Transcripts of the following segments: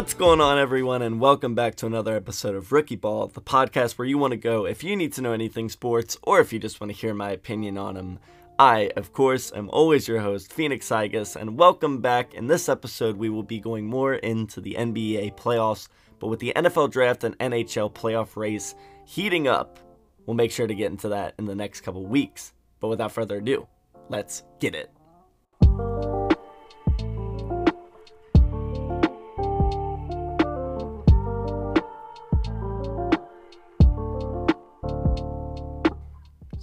What's going on, everyone, and welcome back to another episode of Rookie Ball, the podcast where you want to go if you need to know anything sports or if you just want to hear my opinion on them. I, of course, am always your host, Phoenix Sigus, and welcome back. In this episode, we will be going more into the NBA playoffs, but with the NFL draft and NHL playoff race heating up, we'll make sure to get into that in the next couple weeks. But without further ado, let's get it.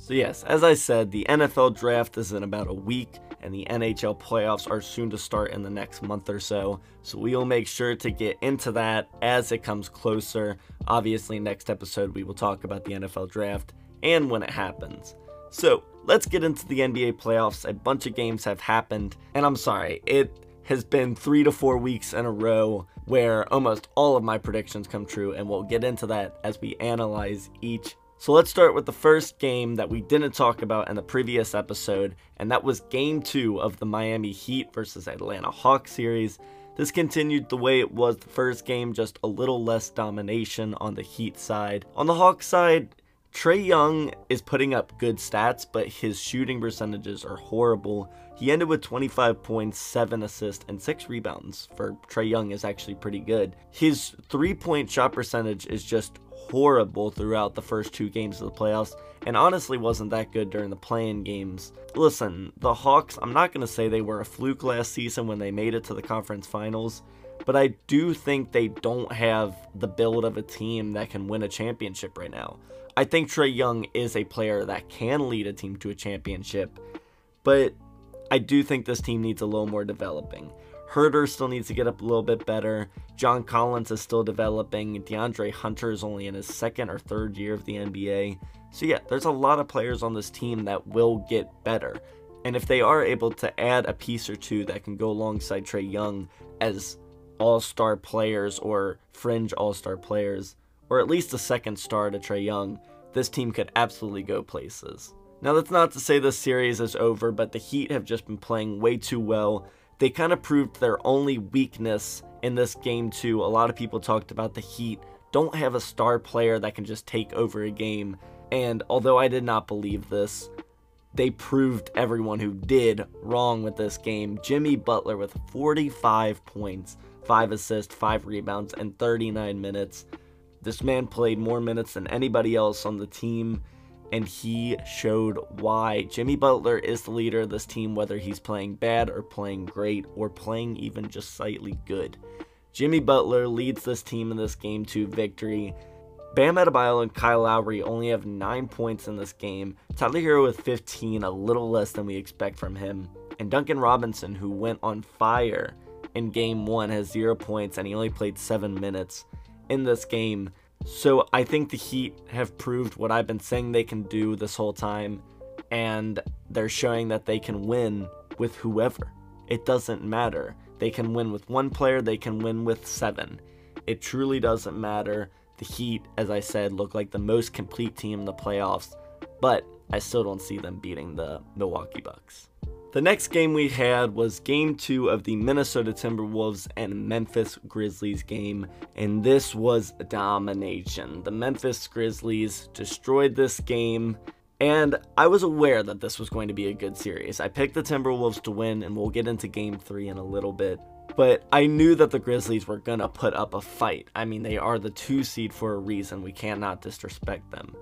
So, yes, as I said, the NFL draft is in about a week, and the NHL playoffs are soon to start in the next month or so. So, we will make sure to get into that as it comes closer. Obviously, next episode, we will talk about the NFL draft and when it happens. So, let's get into the NBA playoffs. A bunch of games have happened, and I'm sorry, it has been three to four weeks in a row where almost all of my predictions come true, and we'll get into that as we analyze each so let's start with the first game that we didn't talk about in the previous episode, and that was game two of the Miami Heat versus Atlanta Hawks series. This continued the way it was the first game, just a little less domination on the Heat side. On the Hawks side, Trae Young is putting up good stats, but his shooting percentages are horrible. He ended with 25 points, 7 assists, and 6 rebounds. For Trae Young is actually pretty good. His three-point shot percentage is just horrible throughout the first two games of the playoffs, and honestly wasn't that good during the play-in games. Listen, the Hawks, I'm not going to say they were a fluke last season when they made it to the conference finals, but I do think they don't have the build of a team that can win a championship right now. I think Trae Young is a player that can lead a team to a championship, but I do think this team needs a little more developing. Huerter still needs to get up a little bit better. John Collins is still developing. DeAndre Hunter is only in his second or third year of the NBA. So, yeah, there's a lot of players on this team that will get better. And if they are able to add a piece or two that can go alongside Trae Young as all star players or fringe all star players, or at least a second star to Trae Young, this team could absolutely go places. Now, that's not to say this series is over, but the Heat have just been playing way too well they kind of proved their only weakness in this game too. A lot of people talked about the Heat don't have a star player that can just take over a game. And although I did not believe this, they proved everyone who did wrong with this game. Jimmy Butler with 45 points, 5 assists, 5 rebounds, and 39 minutes. This man played more minutes than anybody else on the team and he showed why. Jimmy Butler is the leader of this team, whether he's playing bad or playing great or playing even just slightly good. Jimmy Butler leads this team in this game to victory. Bam Adebayo and Kyle Lowry only have 9 points in this game. Tyler Herro with 15, a little less than we expect from him. And Duncan Robinson, who went on fire in game 1, has 0 points and he only played 7 minutes in this game. So I think the Heat have proved what I've been saying they can do this whole time, and they're showing that they can win with whoever. It doesn't matter. They can win with one player, they can win with seven. It truly doesn't matter. The Heat, as I said, look like the most complete team in the playoffs, but I still don't see them beating the Milwaukee Bucks. The next game we had was game two of the Minnesota Timberwolves and Memphis Grizzlies game, and this was domination. The Memphis Grizzlies destroyed this game, and I was aware that this was going to be a good series. I picked the Timberwolves to win, and we'll get into game three in a little bit. But I knew that the Grizzlies were going to put up a fight. I mean, they are the two seed for a reason. We cannot disrespect them.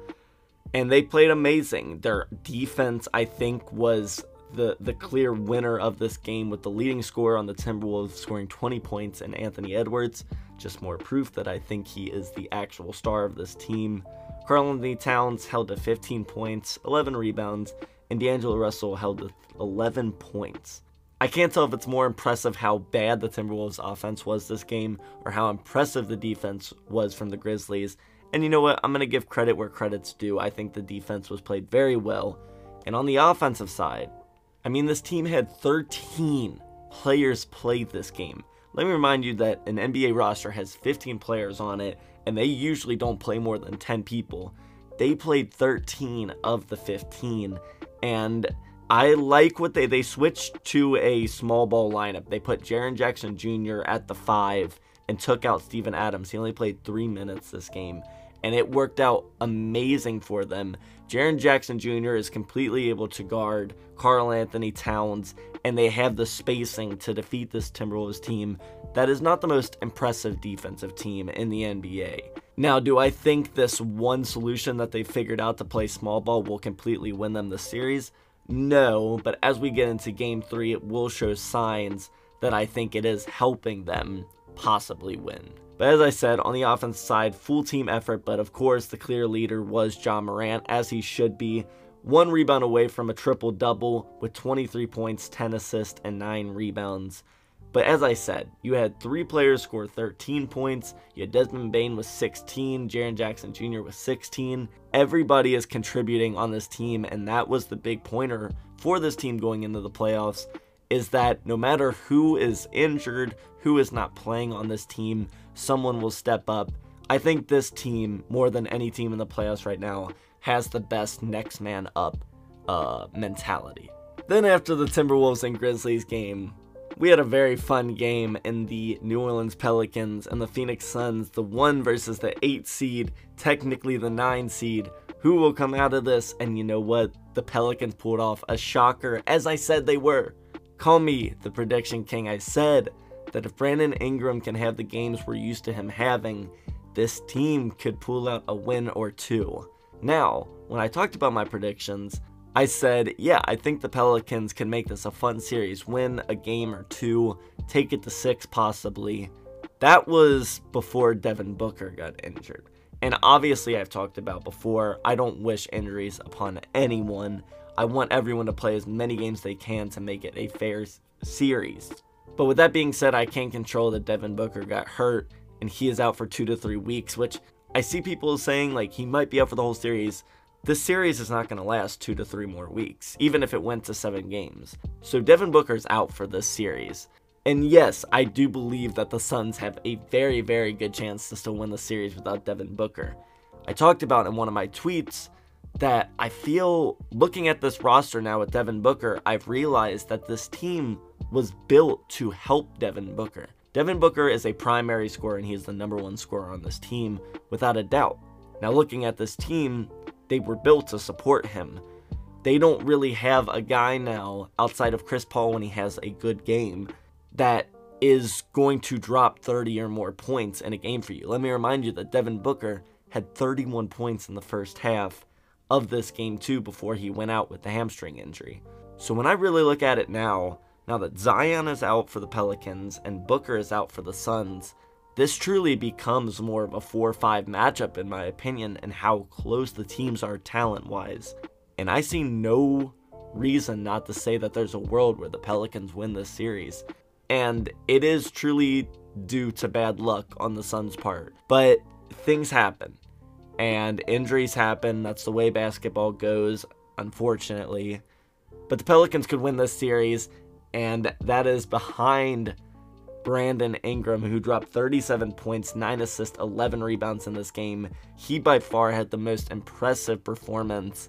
And they played amazing. Their defense, I think, was the the clear winner of this game with the leading scorer on the Timberwolves scoring 20 points and Anthony Edwards. Just more proof that I think he is the actual star of this team. Karl-Anthony Towns held to 15 points, 11 rebounds, and D'Angelo Russell held to 11 points. I can't tell if it's more impressive how bad the Timberwolves offense was this game or how impressive the defense was from the Grizzlies. And you know what? I'm going to give credit where credit's due. I think the defense was played very well. And on the offensive side, I mean, this team had 13 players play this game. Let me remind you that an NBA roster has 15 players on it, and they usually don't play more than 10 people. They played 13 of the 15, and I like what they they switched to a small ball lineup. They put Jaren Jackson Jr. at the five, and took out Steven Adams. He only played three minutes this game, and it worked out amazing for them. Jaren Jackson Jr. is completely able to guard Karl-Anthony Towns, and they have the spacing to defeat this Timberwolves team that is not the most impressive defensive team in the NBA. Now, do I think this one solution that they figured out to play small ball will completely win them the series? No, but as we get into game three, it will show signs that I think it is helping them possibly win. But as I said, on the offense side, full team effort, but of course, the clear leader was Ja Morant, as he should be. One rebound away from a triple double with 23 points, 10 assists, and 9 rebounds. But as I said, you had three players score 13 points. You had Desmond Bane with 16, Jaren Jackson Jr. with 16. Everybody is contributing on this team, and that was the big pointer for this team going into the playoffs. Is that no matter who is injured, who is not playing on this team, someone will step up. I think this team, more than any team in the playoffs right now, has the best next man up uh, mentality. Then after the Timberwolves and Grizzlies game, we had a very fun game in the New Orleans Pelicans and the Phoenix Suns, the 1 versus the 8 seed, technically the 9 seed. Who will come out of this? And you know what? The Pelicans pulled off a shocker, as I said they were. Call me the prediction king. I said that if Brandon Ingram can have the games we're used to him having, this team could pull out a win or two. Now, when I talked about my predictions, I said, yeah, I think the Pelicans can make this a fun series, win a game or two, take it to six possibly. That was before Devin Booker got injured. And obviously, I've talked about before, I don't wish injuries upon anyone. I want everyone to play as many games they can to make it a fair series. But with that being said, I can't control that Devin Booker got hurt and he is out for two to three weeks, which I see people saying like he might be out for the whole series. This series is not going to last two to three more weeks, even if it went to seven games. So Devin Booker's out for this series. And yes, I do believe that the Suns have a very, very good chance to still win the series without Devin Booker. I talked about in one of my tweets that I feel looking at this roster now with Devin Booker, I've realized that this team was built to help Devin Booker. Devin Booker is a primary scorer and he's the number one scorer on this team without a doubt. Now, looking at this team, they were built to support him. They don't really have a guy now outside of Chris Paul when he has a good game that is going to drop 30 or more points in a game for you. Let me remind you that Devin Booker had 31 points in the first half of this game too before he went out with the hamstring injury. So when I really look at it now, now that Zion is out for the Pelicans and Booker is out for the Suns, this truly becomes more of a 4 5 matchup, in my opinion, and how close the teams are talent wise. And I see no reason not to say that there's a world where the Pelicans win this series. And it is truly due to bad luck on the Suns' part. But things happen. And injuries happen. That's the way basketball goes, unfortunately. But the Pelicans could win this series, and that is behind Brandon Ingram, who dropped 37 points, 9 assists, 11 rebounds in this game. He by far had the most impressive performance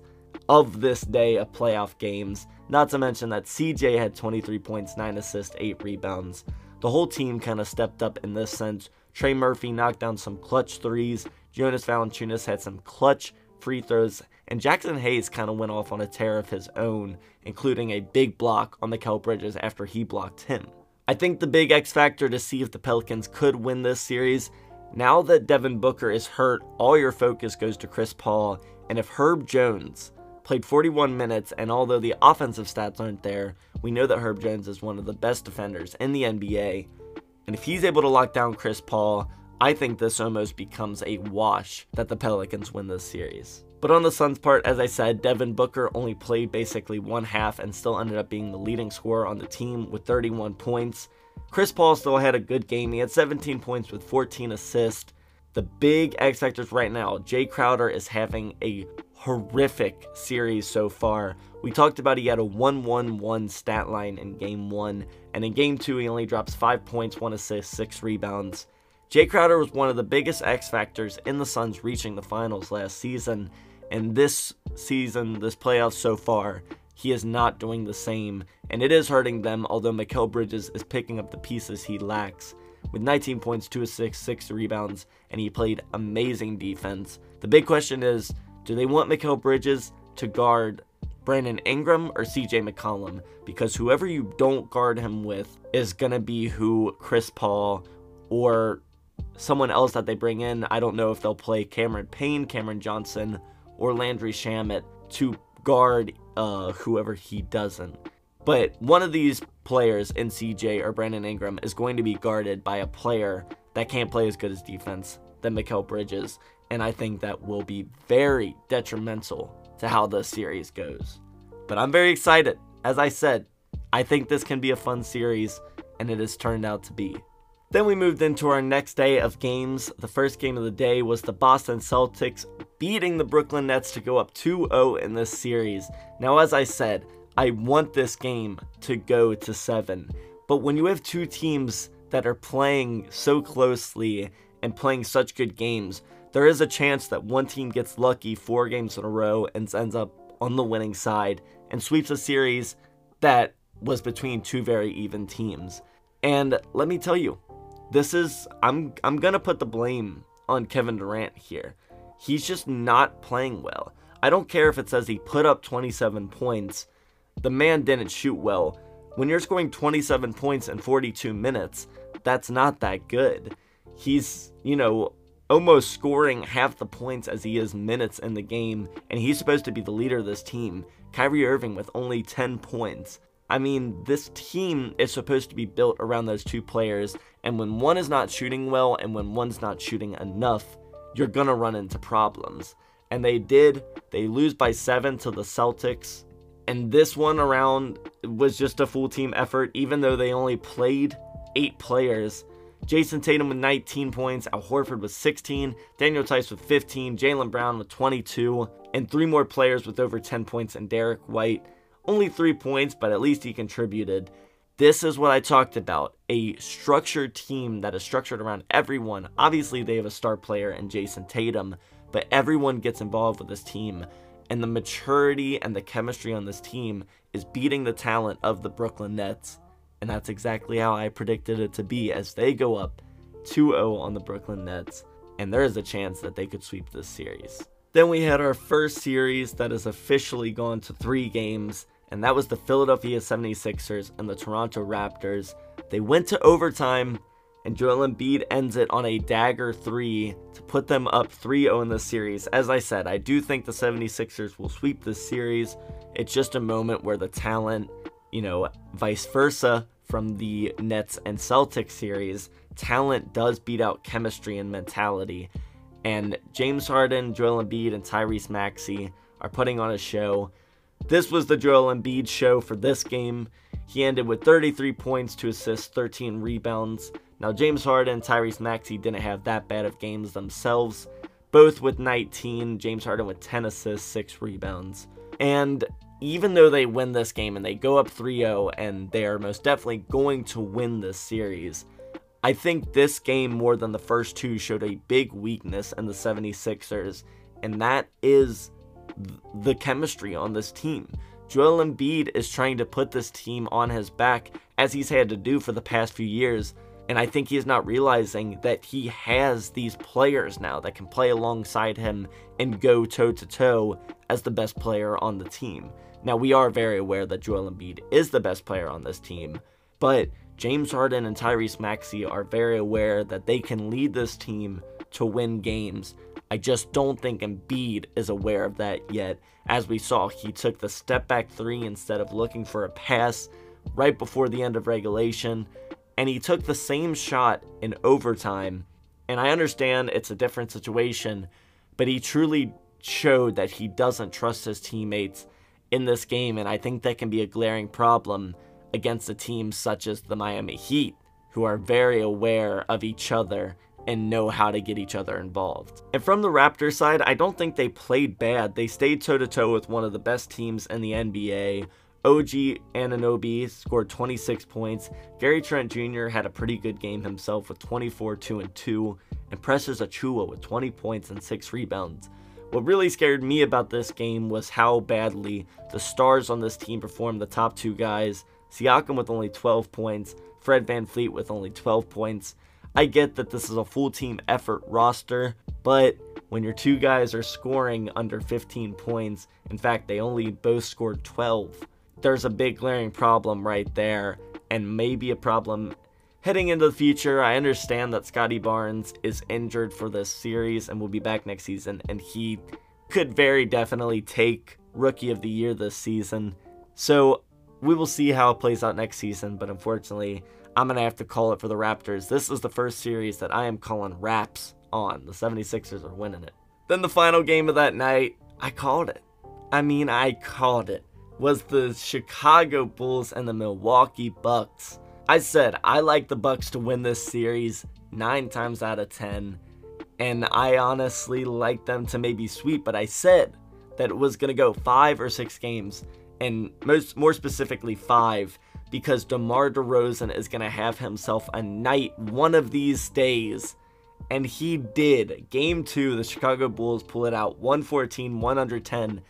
of this day of playoff games. Not to mention that CJ had 23 points, 9 assists, 8 rebounds. The whole team kind of stepped up in this sense. Trey Murphy knocked down some clutch threes. Jonas Valanciunas had some clutch free throws, and Jaxson Hayes kind of went off on a tear of his own, including a big block on Mikal Bridges after he blocked him. I think the big X factor to see if the Pelicans could win this series, now that Devin Booker is hurt, all your focus goes to Chris Paul. And if Herb Jones played 41 minutes, and although the offensive stats aren't there, we know that Herb Jones is one of the best defenders in the NBA. And if he's able to lock down Chris Paul, I think this almost becomes a wash that the Pelicans win this series. But on the Suns' part, as I said, Devin Booker only played basically one half and still ended up being the leading scorer on the team with 31 points. Chris Paul still had a good game. He had 17 points with 14 assists. The big X factors right now, Jay Crowder is having a horrific series so far. We talked about he had a 1 1 1 stat line in game one, and in game two, he only drops 5 points, 1 assist, 6 rebounds. Jay Crowder was one of the biggest X factors in the Suns reaching the finals last season, and this season, this playoff so far, he is not doing the same, and it is hurting them, although Mikal Bridges is picking up the pieces he lacks. with 19 points, 2 assists, 6 rebounds, and he played amazing defense. The big question is do they want Mikal Bridges to guard Brandon Ingram or CJ McCollum? Because whoever you don't guard him with is going to be who Chris Paul or someone else that they bring in. I don't know if they'll play Cameron Payne, Cameron Johnson, or Landry Shamet to guard uh, whoever he doesn't. But one of these players in CJ or Brandon Ingram is going to be guarded by a player that can't play as good as defense than Mikal Bridges. And I think that will be very detrimental to how the series goes. But I'm very excited. As I said, I think this can be a fun series, and it has turned out to be. Then we moved into our next day of games. The first game of the day was the Boston Celtics beating the Brooklyn Nets to go up 2 0 in this series. Now, as I said, I want this game to go to 7. But when you have two teams that are playing so closely and playing such good games, there is a chance that one team gets lucky four games in a row and ends up on the winning side and sweeps a series that was between two very even teams. And let me tell you, this is I'm I'm gonna put the blame on Kevin Durant here. He's just not playing well. I don't care if it says he put up 27 points. The man didn't shoot well. When you're scoring 27 points in 42 minutes, that's not that good. He's, you know, almost scoring half the points as he is minutes in the game, and he's supposed to be the leader of this team. Kyrie Irving with only 10 points. I mean, this team is supposed to be built around those two players, and when one is not shooting well and when one's not shooting enough, you're gonna run into problems. And they did. They lose by seven to the Celtics. And this one around was just a full team effort, even though they only played eight players. Jayson Tatum with 19 points, Al Horford with 16, Daniel Theis with 15, Jaylen Brown with 22, and three more players with over 10 points, and Derrick White only three points, but at least he contributed. This is what I talked about a structured team that is structured around everyone. Obviously, they have a star player in Jayson Tatum, but everyone gets involved with this team. And the maturity and the chemistry on this team is beating the talent of the Brooklyn Nets. And that's exactly how I predicted it to be as they go up 2 0 on the Brooklyn Nets. And there is a chance that they could sweep this series. Then we had our first series that has officially gone to three games and that was the Philadelphia 76ers and the Toronto Raptors. They went to overtime, and Joel Embiid ends it on a dagger three to put them up 3 0 in the series. As I said, I do think the 76ers will sweep this series. It's just a moment where the talent, you know, vice versa from the Nets and Celtics series, talent does beat out chemistry and mentality. And James Harden, Joel Embiid, and Tyrese Maxey are putting on a show. This was the Joel Embiid show for this game. He ended with 33 points, to assist, 13 rebounds. Now, James Harden and Tyrese Maxey didn't have that bad of games themselves, both with 19. James Harden with 10 assists, 6 rebounds. And even though they win this game and they go up 3 0 and they are most definitely going to win this series, I think this game, more than the first two, showed a big weakness in the 76ers, and that is the chemistry on this team. Joel Embiid is trying to put this team on his back as he's had to do for the past few years. And I think he's not realizing that he has these players now that can play alongside him and go toe to toe as the best player on the team. Now, we are very aware that Joel Embiid is the best player on this team, but James Harden and Tyrese Maxey are very aware that they can lead this team to win games I just don't think Embiid is aware of that yet. As we saw, he took the step back three instead of looking for a pass right before the end of regulation, and he took the same shot in overtime. And I understand it's a different situation, but he truly showed that he doesn't trust his teammates in this game, and I think that can be a glaring problem against a team such as the Miami Heat, who are very aware of each other and know how to get each other involved. And from the Raptors side, I don't think they played bad. They stayed toe to toe with one of the best teams in the NBA. OG Anunoby scored 26 points. Gary Trent Jr. had a pretty good game himself with 24, 2 and 2, and Precious Achiuwa with 20 points and 6 rebounds. What really scared me about this game was how badly the stars on this team performed. The top two guys, Siakam with only 12 points, Fred VanVleet with only 12 points. I get that this is a full team effort roster, but when your two guys are scoring under 15 points, in fact, they only both scored 12, there's a big glaring problem right there, and maybe a problem heading into the future. I understand that Scottie Barnes is injured for this series and will be back next season, and he could very definitely take Rookie of the Year this season. So we will see how it plays out next season, but unfortunately, I'm going to have to call it for the Raptors. This is the first series that I am calling Raps on. The 76ers are winning it. Then the final game of that night, I called it. I mean, I called it. Was the Chicago Bulls and the Milwaukee Bucks. I said I like the Bucks to win this series 9 times out of 10 and I honestly like them to maybe sweep, but I said that it was going to go 5 or 6 games and most more specifically 5 because DeMar DeRozan is going to have himself a night one of these days and he did. Game two, the Chicago Bulls pull it out 114 110,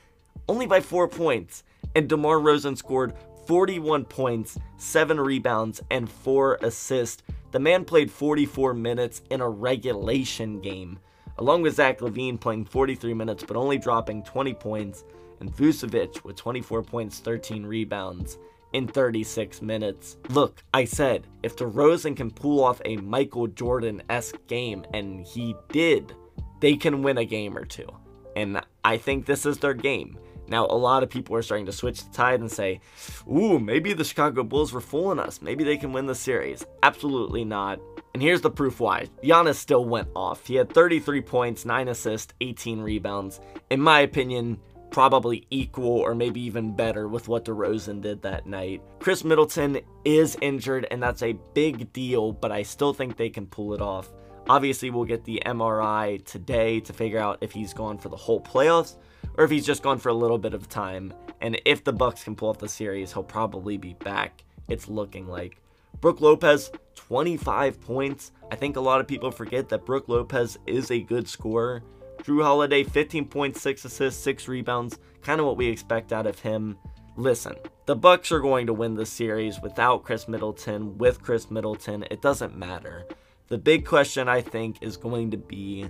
only by four points. And DeMar Rosen scored 41 points, 7 rebounds, and 4 assists. The man played 44 minutes in a regulation game, along with Zach LaVine playing 43 minutes but only dropping 20 points, and Vucevic with 24 points, 13 rebounds in 36 minutes. Look, I said, if DeRozan can pull off a Michael Jordan esque game, and he did, they can win a game or two. And I think this is their game. Now, a lot of people are starting to switch the tide and say, ooh, maybe the Chicago Bulls were fooling us. Maybe they can win the series. Absolutely not. And here's the proof why. Giannis still went off. He had 33 points, 9 assists, 18 rebounds. In my opinion, probably equal or maybe even better with what DeRozan did that night. Khris Middleton is injured, and that's a big deal, but I still think they can pull it off. Obviously, we'll get the MRI today to figure out if he's gone for the whole playoffs or if he's just gone for a little bit of time. And if the Bucks can pull off the series, he'll probably be back. It's looking like. Brook Lopez, 25 points. I think a lot of people forget that Brook Lopez is a good scorer. Jrue Holiday, 15.6 assists, 6 rebounds, kind of what we expect out of him. Listen, the Bucks are going to win the series without Khris Middleton, with Khris Middleton. It doesn't matter. The big question I think is going to be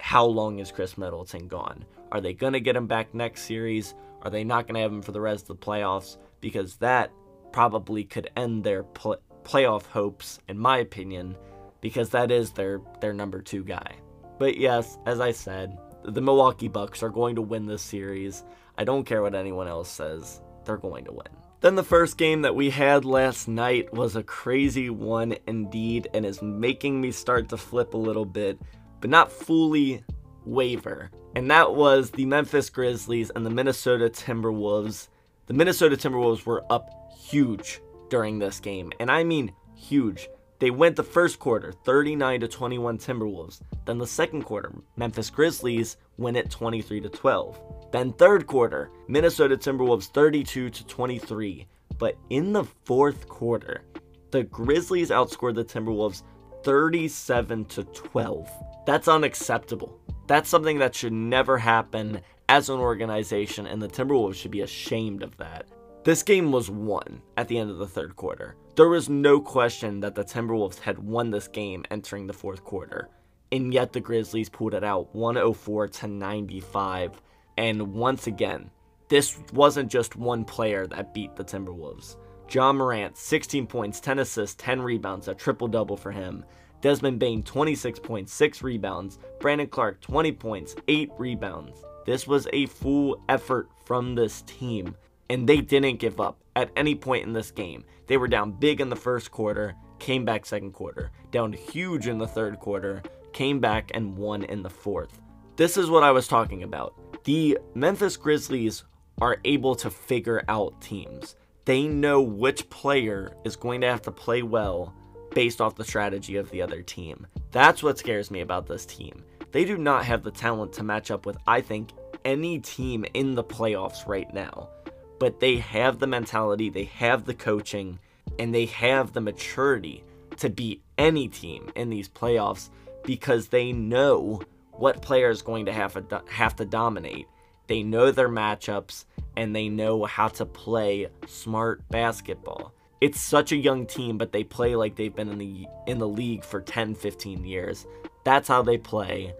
how long is Khris Middleton gone? Are they going to get him back next series? Are they not going to have him for the rest of the playoffs? Because that probably could end their pl- playoff hopes, in my opinion, because that is their, their number two guy. But yes, as I said, the Milwaukee Bucks are going to win this series. I don't care what anyone else says, they're going to win. Then the first game that we had last night was a crazy one indeed and is making me start to flip a little bit, but not fully waver. And that was the Memphis Grizzlies and the Minnesota Timberwolves. The Minnesota Timberwolves were up huge during this game, and I mean huge. They went the first quarter 39 to 21 Timberwolves. Then the second quarter, Memphis Grizzlies win it 23 to 12. Then third quarter, Minnesota Timberwolves 32 to 23. But in the fourth quarter, the Grizzlies outscored the Timberwolves 37 to 12. That's unacceptable. That's something that should never happen as an organization, and the Timberwolves should be ashamed of that. This game was won at the end of the third quarter. There was no question that the Timberwolves had won this game entering the fourth quarter, and yet the Grizzlies pulled it out 104 to 95. And once again, this wasn't just one player that beat the Timberwolves. Ja Morant, 16 points, 10 assists, 10 rebounds, a triple double for him. Desmond Bane, 26 points, 6 rebounds. Brandon Clarke, 20 points, 8 rebounds. This was a full effort from this team and they didn't give up at any point in this game. They were down big in the first quarter, came back second quarter, down huge in the third quarter, came back and won in the fourth. This is what I was talking about. The Memphis Grizzlies are able to figure out teams. They know which player is going to have to play well based off the strategy of the other team. That's what scares me about this team. They do not have the talent to match up with, I think, any team in the playoffs right now but they have the mentality, they have the coaching, and they have the maturity to beat any team in these playoffs because they know what player is going to have to, have to dominate. They know their matchups and they know how to play smart basketball. it's such a young team, but they play like they've been in the in the league for 10, 15 years. That's how they play.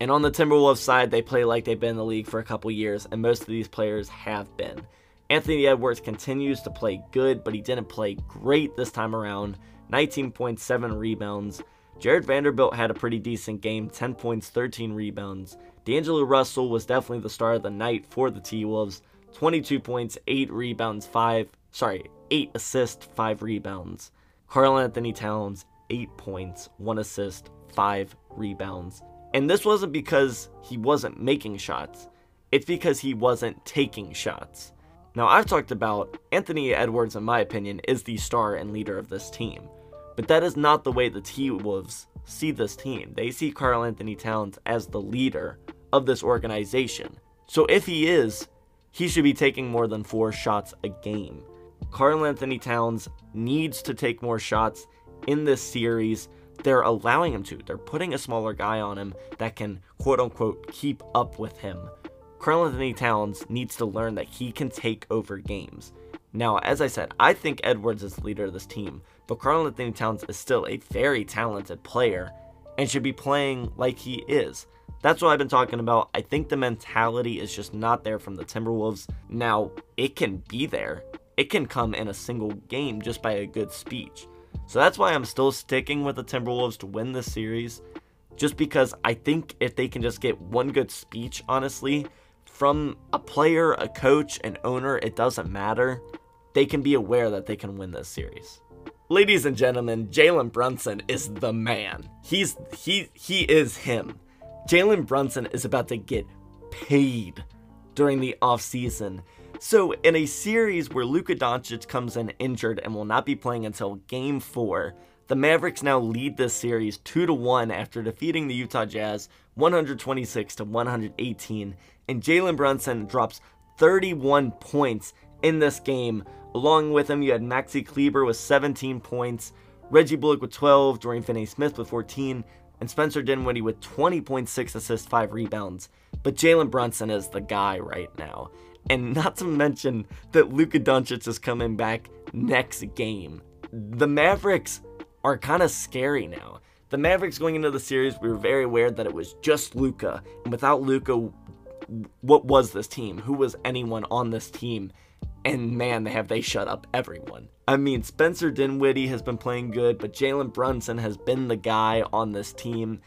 And on the Timberwolves side, they play like they've been in the league for a couple years, and most of these players have been. Anthony Edwards continues to play good, but he didn't play great this time around. 19.7 rebounds. Jarred Vanderbilt had a pretty decent game, 10 points, 13 rebounds. D'Angelo Russell was definitely the star of the night for the T-Wolves. 22 points, 8 rebounds, 5, sorry, 8 assists, 5 rebounds. Karl-Anthony Towns, 8 points, 1 assist, 5 rebounds. And this wasn't because he wasn't making shots. It's because he wasn't taking shots. Now, I've talked about Anthony Edwards, in my opinion, is the star and leader of this team. But that is not the way the T-Wolves see this team. They see Karl-Anthony Towns as the leader of this organization. So if he is, he should be taking more than four shots a game. Karl-Anthony Towns needs to take more shots in this series they're allowing him to. They're putting a smaller guy on him that can quote unquote keep up with him. Karl-Anthony Towns needs to learn that he can take over games. Now, as I said, I think Edwards is the leader of this team, but Karl-Anthony Towns is still a very talented player and should be playing like he is. That's what I've been talking about. I think the mentality is just not there from the Timberwolves. Now, it can be there. It can come in a single game just by a good speech. So that's why I'm still sticking with the Timberwolves to win this series. Just because I think if they can just get one good speech, honestly, from a player, a coach, an owner, it doesn't matter. They can be aware that they can win this series. Ladies and gentlemen, Jalen Brunson is the man. He's he he is him. Jalen Brunson is about to get paid during the offseason. So, in a series where Luka Doncic comes in injured and will not be playing until game 4, the Mavericks now lead this series 2 to 1 after defeating the Utah Jazz 126 to 118, and Jalen Brunson drops 31 points in this game. Along with him, you had Maxi Kleber with 17 points, Reggie Bullock with 12, Dorian Finney-Smith with 14, and Spencer Dinwiddie with 20.6 assists, 5 rebounds. But Jalen Brunson is the guy right now. And not to mention that Luka Doncic is coming back next game. The Mavericks are kind of scary now. The Mavericks going into the series, we were very aware that it was just Luka, And without Luka, what was this team? Who was anyone on this team? And man, have they shut up everyone. I mean, Spencer Dinwiddie has been playing good, but Jalen Brunson has been the guy on this team.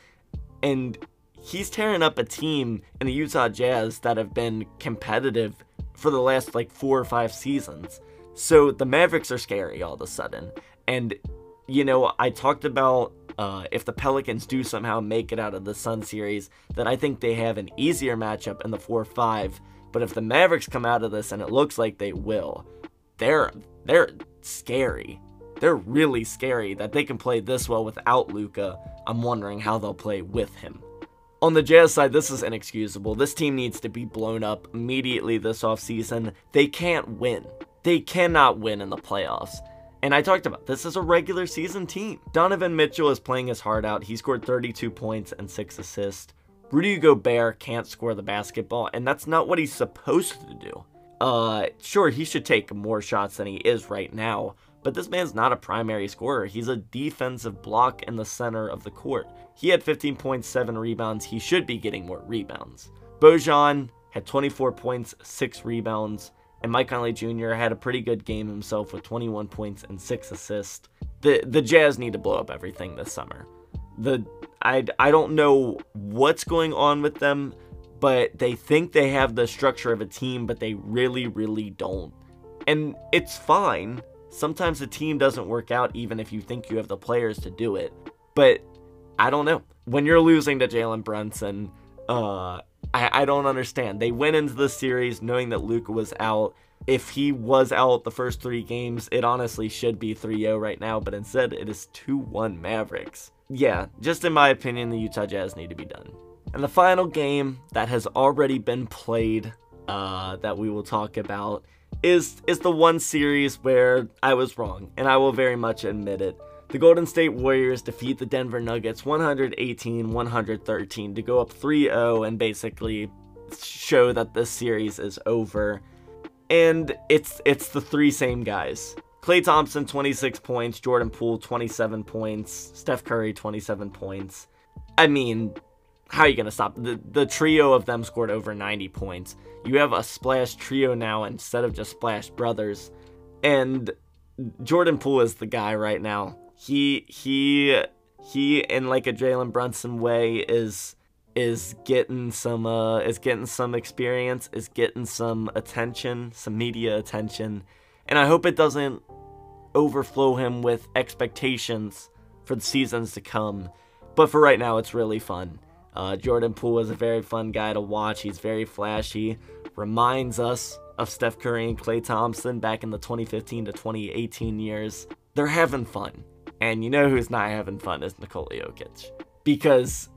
And he's tearing up a team in the Utah Jazz that have been competitive for the last like four or five seasons. So the Mavericks are scary all of a sudden. And, you know, I talked about uh, if the Pelicans do somehow make it out of the Sun series, then I think they have an easier matchup in the 4 5. But if the Mavericks come out of this, and it looks like they will, they're they're scary. They're really scary that they can play this well without Luka. I'm wondering how they'll play with him. On the Jazz side, this is inexcusable. This team needs to be blown up immediately this offseason. They can't win. They cannot win in the playoffs. And I talked about this is a regular season team. Donovan Mitchell is playing his heart out. He scored 32 points and 6 assists. Rudy Gobert can't score the basketball, and that's not what he's supposed to do. Uh, sure, he should take more shots than he is right now, but this man's not a primary scorer. He's a defensive block in the center of the court. He had 15.7 rebounds. He should be getting more rebounds. Bojan had 24 points, 6 rebounds, and Mike Conley Jr. had a pretty good game himself with 21 points and 6 assists. The the Jazz need to blow up everything this summer. The I, I don't know what's going on with them, but they think they have the structure of a team, but they really, really don't. And it's fine. Sometimes the team doesn't work out even if you think you have the players to do it. But I don't know. When you're losing to Jalen Brunson, uh, I, I don't understand. They went into the series knowing that Luka was out. If he was out the first three games, it honestly should be 3 0 right now, but instead it is 2 1 Mavericks. Yeah, just in my opinion, the Utah Jazz need to be done. And the final game that has already been played uh, that we will talk about is is the one series where I was wrong, and I will very much admit it. The Golden State Warriors defeat the Denver Nuggets 118-113 to go up 3-0 and basically show that this series is over. And it's it's the three same guys. Klay Thompson, 26 points. Jordan Poole, 27 points. Steph Curry, 27 points. I mean, how are you going to stop? The, the trio of them scored over 90 points. You have a splash trio now instead of just splash brothers. And Jordan Poole is the guy right now. He, he, he, in like a Jalen Brunson way, is is getting some uh is getting some experience is getting some attention some media attention and i hope it doesn't overflow him with expectations for the seasons to come but for right now it's really fun uh, Jordan Poole is a very fun guy to watch. He's very flashy. Reminds us of Steph Curry and Klay Thompson back in the 2015 to 2018 years. They're having fun. And you know who's not having fun is Nikola Jokic. Because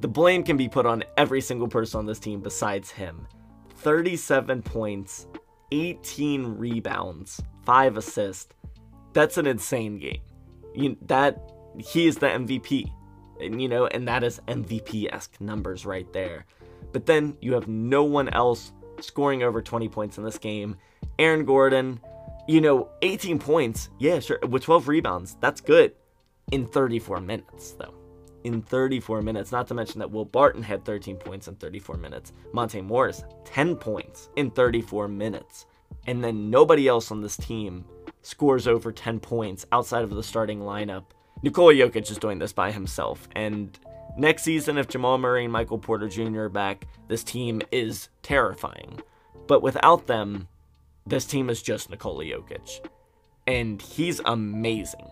the blame can be put on every single person on this team besides him. 37 points, 18 rebounds, 5 assists. That's an insane game. You, that he is the MVP and, you know, and that is MVP esque numbers right there. But then you have no one else scoring over 20 points in this game. Aaron Gordon, you know, 18 points, yeah, sure, with 12 rebounds, that's good in 34 minutes, though. In 34 minutes, not to mention that Will Barton had 13 points in 34 minutes. Monte Morris, 10 points in 34 minutes. And then nobody else on this team scores over 10 points outside of the starting lineup Nikola Jokic is doing this by himself. And next season, if Jamal Murray and Michael Porter Jr. are back, this team is terrifying. But without them, this team is just Nikola Jokic. And he's amazing.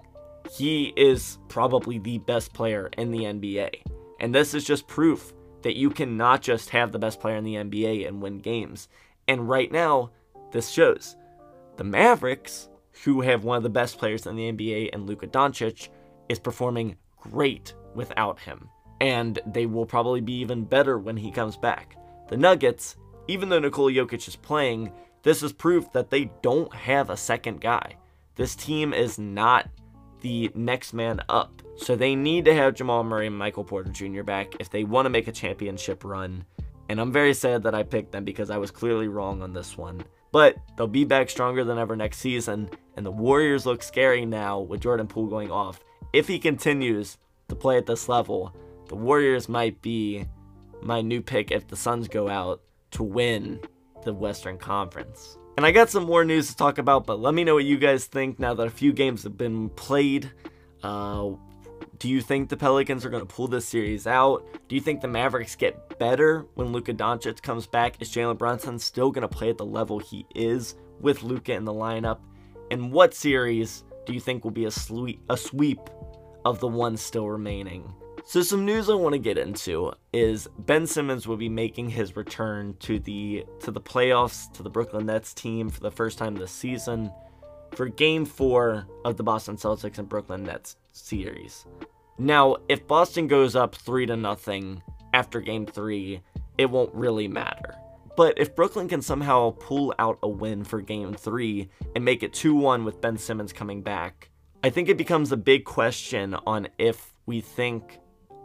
He is probably the best player in the NBA. And this is just proof that you cannot just have the best player in the NBA and win games. And right now, this shows. The Mavericks, who have one of the best players in the NBA and Luka Doncic, is performing great without him, and they will probably be even better when he comes back. The Nuggets, even though Nikola Jokic is playing, this is proof that they don't have a second guy. This team is not the next man up. So they need to have Jamal Murray and Michael Porter Jr. back if they want to make a championship run. And I'm very sad that I picked them because I was clearly wrong on this one. But they'll be back stronger than ever next season, and the Warriors look scary now with Jordan Poole going off if he continues to play at this level, the Warriors might be my new pick if the Suns go out to win the Western Conference. And I got some more news to talk about, but let me know what you guys think now that a few games have been played. Uh, do you think the Pelicans are going to pull this series out? Do you think the Mavericks get better when Luka Doncic comes back? Is Jalen Brunson still going to play at the level he is with Luka in the lineup? And what series do you think will be a sweep, a sweep of the ones still remaining? So some news I want to get into is Ben Simmons will be making his return to the to the playoffs to the Brooklyn Nets team for the first time this season for game 4 of the Boston Celtics and Brooklyn Nets series. Now, if Boston goes up 3 to nothing after game 3, it won't really matter. But if Brooklyn can somehow pull out a win for game three and make it 2 1 with Ben Simmons coming back, I think it becomes a big question on if we think.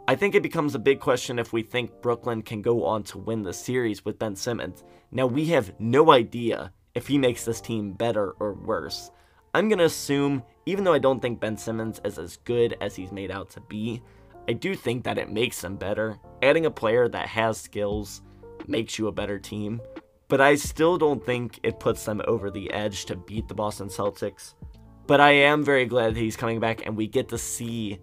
I think it becomes a big question if we think Brooklyn can go on to win the series with Ben Simmons. Now, we have no idea if he makes this team better or worse. I'm going to assume, even though I don't think Ben Simmons is as good as he's made out to be, I do think that it makes them better. Adding a player that has skills makes you a better team. But I still don't think it puts them over the edge to beat the Boston Celtics. But I am very glad that he's coming back and we get to see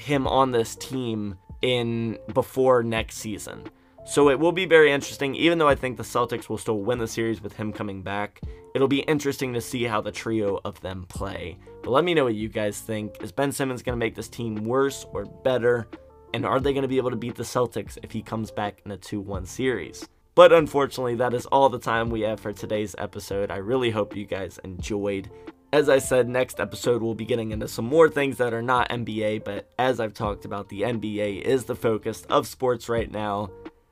him on this team in before next season. So it will be very interesting, even though I think the Celtics will still win the series with him coming back. It'll be interesting to see how the trio of them play. But let me know what you guys think. Is Ben Simmons going to make this team worse or better? And are they going to be able to beat the Celtics if he comes back in a 2 1 series? But unfortunately, that is all the time we have for today's episode. I really hope you guys enjoyed. As I said, next episode we'll be getting into some more things that are not NBA, but as I've talked about, the NBA is the focus of sports right now.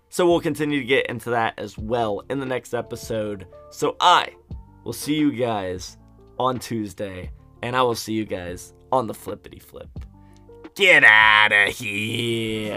So we'll continue to get into that as well in the next episode. So I will see you guys on Tuesday, and I will see you guys on the flippity flip. Get out of here.